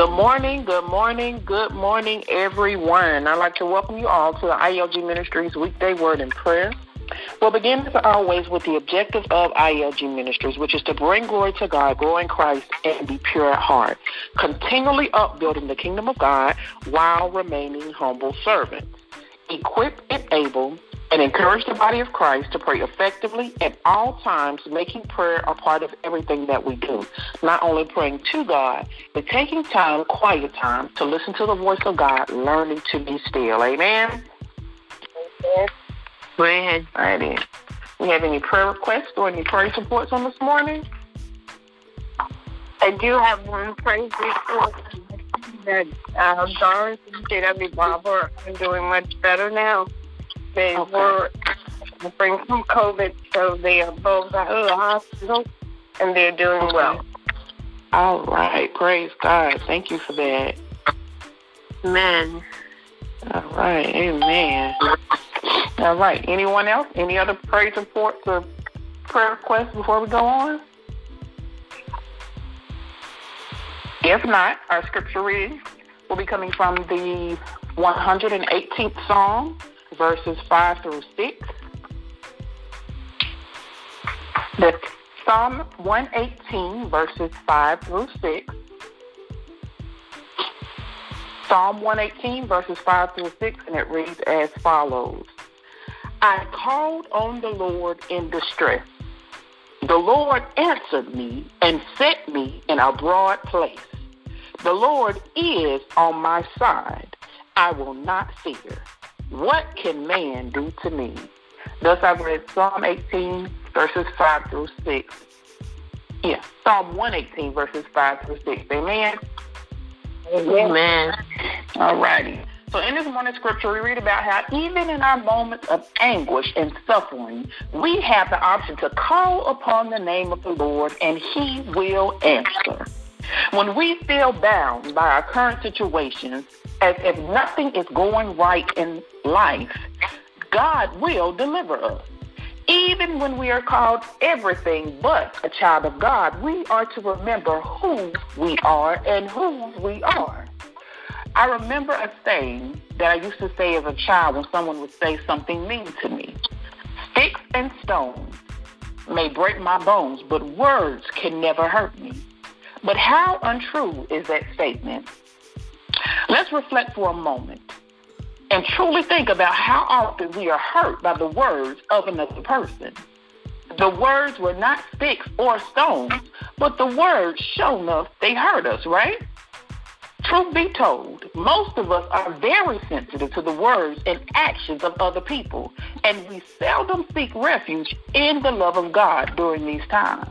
Good morning, good morning, good morning, everyone. I'd like to welcome you all to the ILG Ministries weekday word and prayer. We'll begin as always with the objective of ILG Ministries, which is to bring glory to God, grow in Christ, and be pure at heart, continually upbuilding the kingdom of God while remaining humble servants, equipped and able and encourage the body of Christ to pray effectively at all times, making prayer a part of everything that we do. Not only praying to God, but taking time, quiet time, to listen to the voice of God, learning to be still. Amen. Go ahead. All right, then. We have any prayer requests or any prayer supports on this morning? I do have one praise report that uh, Doris and JW Barber are doing much better now. They Okay. were suffering from COVID, so they are both out of the hospital and they're doing Okay. well. All right. Praise God. Thank you for that. Amen. All right. Amen. All right. Anyone else? Any other praise reports or prayer requests before we go on? If not, our scripture reading will be coming from the 118th Psalm, verses 5 through 6. The Psalm 118, verses 5 through 6. Psalm 118, verses 5 through 6, and it reads as follows I called on the Lord in distress. The Lord answered me and set me in a broad place. The Lord is on my side. I will not fear. What can man do to me? Thus I've read Psalm 18, verses 5 through 6. Yeah, Psalm 118, verses 5 through 6. Amen. Amen. All righty. So in this morning scripture, we read about how even in our moments of anguish and suffering, we have the option to call upon the name of the Lord and he will answer. When we feel bound by our current situations, as if nothing is going right in life, God will deliver us. Even when we are called everything but a child of God, we are to remember who we are and whose we are. I remember a saying that I used to say as a child when someone would say something mean to me. Sticks and stones may break my bones, but words can never hurt me. But how untrue is that statement? Let's reflect for a moment and truly think about how often we are hurt by the words of another person. The words were not sticks or stones, but the words shown us they hurt us, right? Truth be told, most of us are very sensitive to the words and actions of other people, and we seldom seek refuge in the love of God during these times.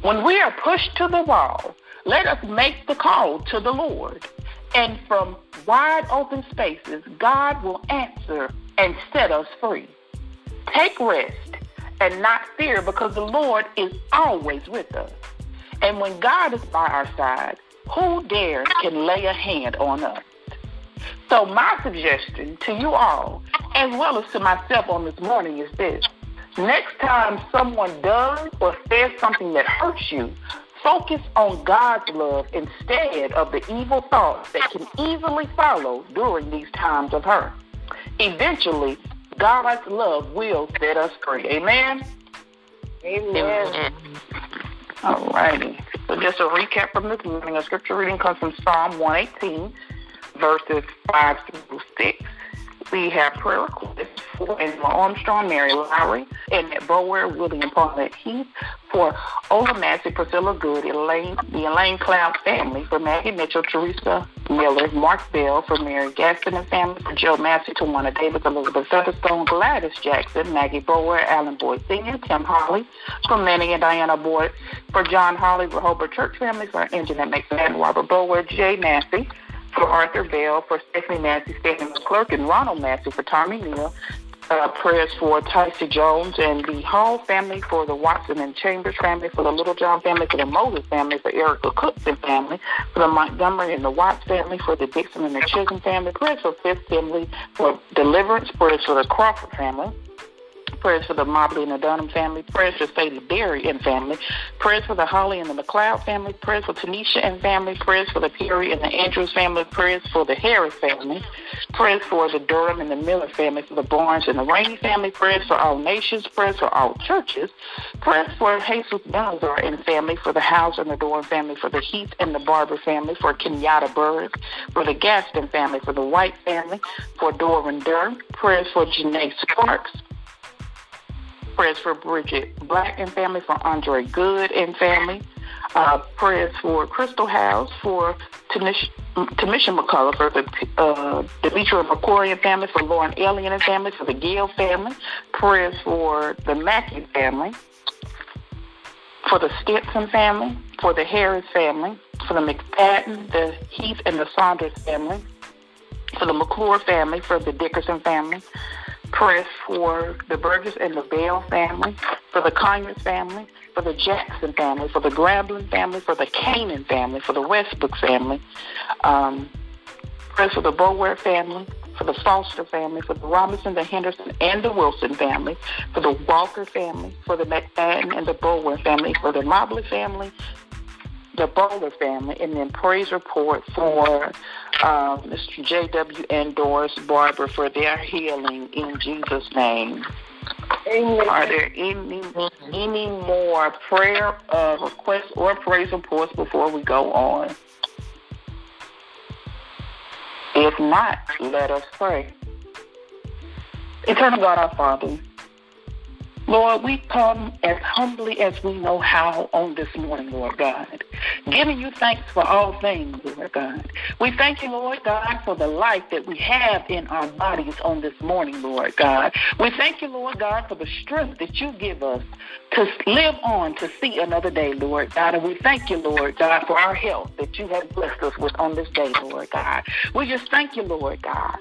When we are pushed to the wall, let us make the call to the Lord. And from wide open spaces, God will answer and set us free. Take rest and not fear because the Lord is always with us. And when God is by our side, who dares can lay a hand on us? So my suggestion to you all, as well as to myself on this morning, is this. Next time someone does or says something that hurts you, focus on God's love instead of the evil thoughts that can easily follow during these times of hurt. Eventually, God's love will set us free. Amen? Amen. All righty. So just a recap from this morning. A scripture reading comes from Psalm 118, verses 5 through 6. We have prayer requests for Angela Armstrong, Mary Lowry, Annette Bower, William Paulette Heath, for Ola Massey, Priscilla Good, Elaine, the Elaine Cloud family, for Maggie Mitchell, Teresa Miller, Mark Bell, for Mary Gaston and family, for Joe Massey, Tawana Davis, Elizabeth Featherstone, Gladys Jackson, Maggie Bower, Alan Boyd Sr., Tim Holly, for Manny and Diana Boyd, for John Holly, Rehoboth Church family, for Anjanette McFadden, Robert Bower, Jay Massey, for Arthur Bell, for Stephanie Massey, Stephanie McClurk, and Ronald Massey, for Tommy Neal, uh, prayers for Tyson Jones and the Hall family, for the Watson and Chambers family, for the Little John family, for the Moses family, for Erica Cookson family, for the Montgomery and the Watts family, for the Dixon and the Chisholm family, prayers for Fifth family, for deliverance, prayers for the Crawford family, Prayers for the Mobley and the Dunham family. Prayers for Sadie Berry and family. Prayers for the Holly and the McLeod family. Prayers for Tanisha and family. Prayers for the Perry and the Andrews family. Prayers for the Harris family. Prayers for the Durham and the Miller family. For the Barnes and the Rainey family. Prayers for all nations. Prayers for all churches. Prayers for Jesus Benazar and family. For the House and the Dorn family. For the Heath and the Barber family. For Kenyatta Berg. For the Gaston family. For the White family. For Doran Durr. Prayers for Janae Sparks. Prayers for Bridget Black and family, for Andre Good and family. Uh, prayers for Crystal House, for Tamisha, McCullough, for the uh, Demetria McCory family, for Lauren Alien and family, for the Gill family. Prayers for the Mackey family, for the Stetson family, for the Harris family, for the McFadden, the Heath, and the Saunders family, for the McClure family, for the Dickerson family, prayers for the Burgess and the Bell family, for the Conyers family, for the Jackson family, for the Grambling family, for the Canaan family, for the Westbrook family, um, prayers for the Bower family, for the Foster family, for the Robinson, the Henderson, and the Wilson family, for the Walker family, for the McFadden and the Bower family, for the Mobley family, the Bowler family, and then praise report for um, Mr. J.W. and Doris Barber for their healing in Jesus' name. Amen. Are there any any more prayer uh, requests or praise reports before we go on? If not, let us pray. Eternal God, our Father. Lord, we come as humbly as we know how on this morning, Lord God, giving you thanks for all things, Lord God. We thank you, Lord God, for the life that we have in our bodies on this morning, Lord God. We thank you, Lord God, for the strength that you give us to live on to see another day, Lord God. And we thank you, Lord God, for our health that you have blessed us with on this day, Lord God. We just thank you, Lord God,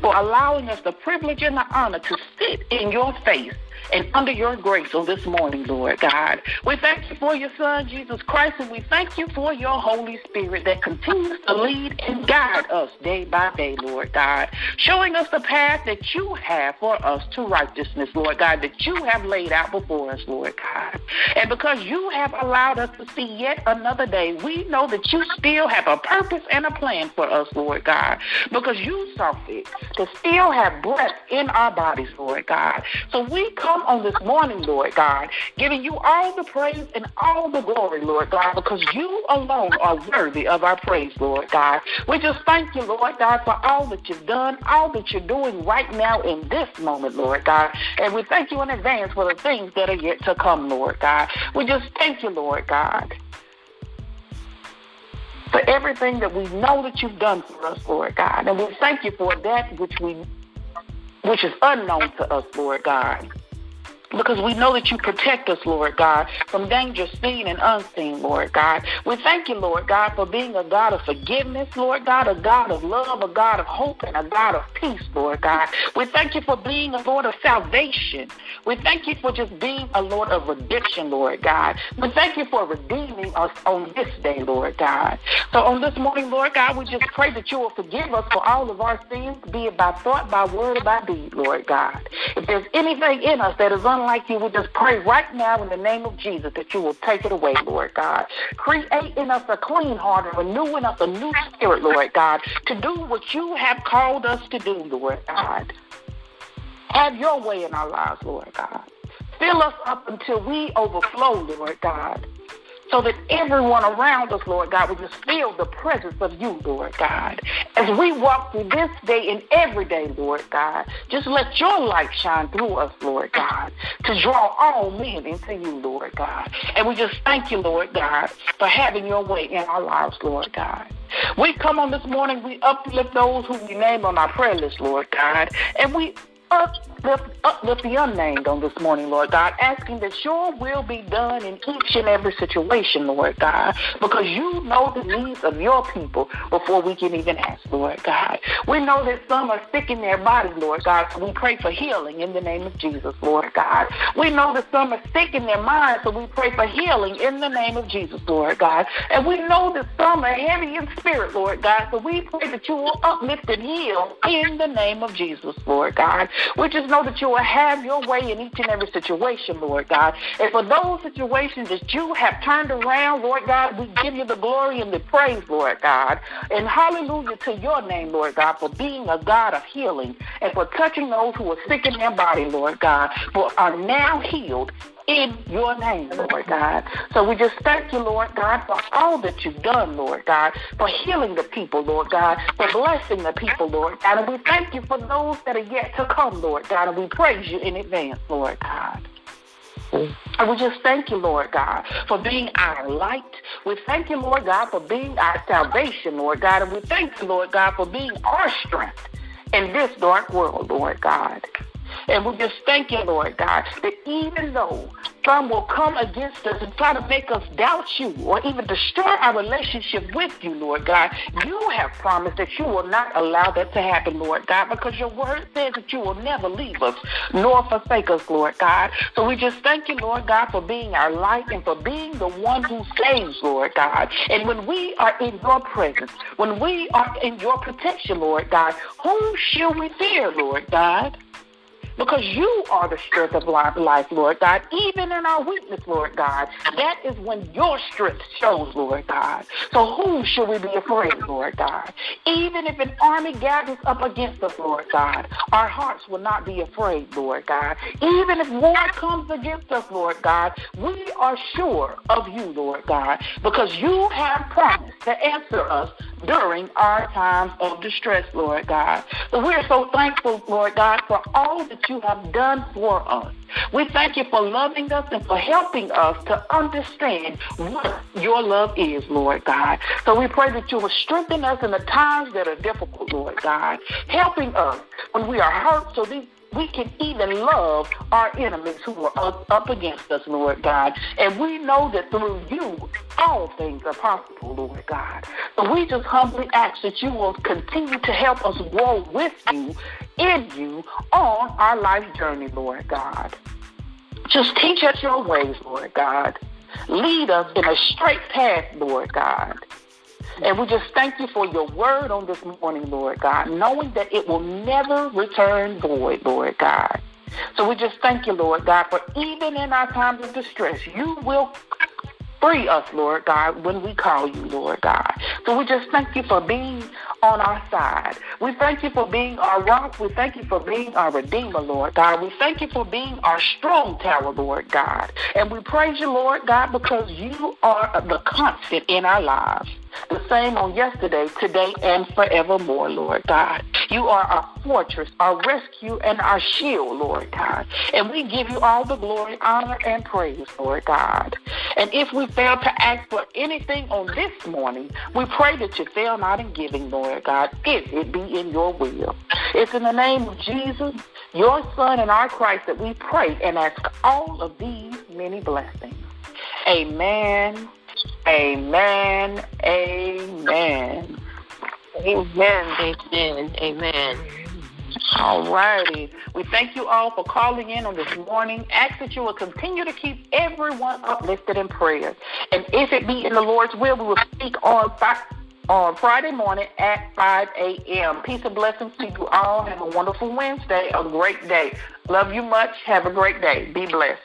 for allowing us the privilege and the honor to sit in your face and under your grace on this morning, Lord God. We thank you for your Son, Jesus Christ, and we thank you for your Holy Spirit that continues to lead and guide us day by day, Lord God, showing us the path that you have for us to righteousness, Lord God, that you have laid out before us, Lord God. And because you have allowed us to see yet another day, we know that you still have a purpose and a plan for us, Lord God, because you saw fit to still have breath in our bodies, Lord God. So we come on this morning, Lord God, giving you all the praise and all the glory, Lord God, because you alone are worthy of our praise, Lord God. We just thank you, Lord God, for all that you've done, all that you're doing right now in this moment, Lord God. And we thank you in advance for the things that are yet to come, Lord God. We just thank you, Lord God for everything that we know that you've done for us, Lord God. And we thank you for that which we which is unknown to us, Lord God because we know that you protect us, Lord God, from danger seen and unseen, Lord God. We thank you, Lord God, for being a God of forgiveness, Lord God, a God of love, a God of hope, and a God of peace, Lord God. We thank you for being a Lord of salvation. We thank you for just being a Lord of redemption, Lord God. We thank you for redeeming us on this day, Lord God. So on this morning, Lord God, we just pray that you will forgive us for all of our sins, be it by thought, by word, or by deed, Lord God. If there's anything in us that is unlike like you, we just pray right now in the name of Jesus that you will take it away, Lord God. Create in us a clean heart and renew in us a new spirit, Lord God, to do what you have called us to do, Lord God. Have your way in our lives, Lord God. Fill us up until we overflow, Lord God so that everyone around us, Lord God, will just feel the presence of you, Lord God. As we walk through this day and every day, Lord God, just let your light shine through us, Lord God, to draw all men into you, Lord God. And we just thank you, Lord God, for having your way in our lives, Lord God. We come on this morning, we uplift those who we name on our prayer list, Lord God, and we uplift, uplift the unnamed on this morning, Lord God, asking that your will be done in each and every situation, Lord God, because you know the needs of your people before we can even ask, Lord God. We know that some are sick in their bodies, Lord God, so we pray for healing in the name of Jesus, Lord God. We know that some are sick in their minds, so we pray for healing in the name of Jesus, Lord God. And we know that some are heavy in spirit, Lord God, so we pray that you will uplift and heal in the name of Jesus, Lord God. Which is know that you will have your way in each and every situation, Lord God. And for those situations that you have turned around, Lord God, we give you the glory and the praise, Lord God. And hallelujah to your name, Lord God, for being a God of healing and for touching those who are sick in their body, Lord God, for are now healed in your name, Lord God. So we just thank you, Lord God, for all that you've done, Lord God, for healing the people, Lord God, for blessing the people, Lord God. And we thank you for those that are yet to come, Lord God. And we praise you in advance, Lord God. And we just thank you, Lord God, for being our light. We thank you, Lord God, for being our salvation, Lord God. And we thank you, Lord God, for being our strength in this dark world, Lord God. And we just thank you, Lord God, that even though some will come against us and try to make us doubt you or even destroy our relationship with you, Lord God, you have promised that you will not allow that to happen, Lord God, because your word says that you will never leave us nor forsake us, Lord God. So we just thank you, Lord God, for being our light and for being the one who saves, Lord God. And when we are in your presence, when we are in your protection, Lord God, whom shall we fear, Lord God? Because you are the strength of life, Lord God. Even in our weakness, Lord God, that is when your strength shows, Lord God. So who should we be afraid, Lord God? Even if an army gathers up against us, Lord God, our hearts will not be afraid, Lord God. Even if war comes against us, Lord God, we are sure of you, Lord God, because you have promised to answer us during our times of distress, Lord God. We're so thankful, Lord God, for all that you have done for us. We thank you for loving us and for helping us to understand what your love is, Lord God. So we pray that you will strengthen us in the times that are difficult, Lord God, helping us when we are hurt so these we can even love our enemies who are up against us, Lord God. And we know that through you, all things are possible, Lord God. So we just humbly ask that you will continue to help us grow with you, in you, on our life journey, Lord God. Just teach us your ways, Lord God. Lead us in a straight path, Lord God. And we just thank you for your word on this morning, Lord God, knowing that it will never return void, Lord God. So we just thank you, Lord God, for even in our times of distress, you will free us, Lord God, when we call you, Lord God. So we just thank you for being on our side. We thank you for being our rock. We thank you for being our redeemer, Lord God. We thank you for being our strong tower, Lord God. And we praise you, Lord God, because you are the constant in our lives the same on yesterday, today, and forevermore, Lord God. You are our fortress, our rescue, and our shield, Lord God. And we give you all the glory, honor, and praise, Lord God. And if we fail to ask for anything on this morning, we pray that you fail not in giving, Lord God, if it be in your will. It's in the name of Jesus, your Son, and our Christ that we pray and ask all of these many blessings. Amen Amen. Amen. Amen. Amen. Amen. All righty. We thank you all for calling in on this morning. Ask that you will continue to keep everyone uplifted in prayer. And if it be in the Lord's will, we will speak on on Friday morning at 5 a.m. Peace and blessings to you all. Have a wonderful Wednesday, a great day. Love you much. Have a great day. Be blessed.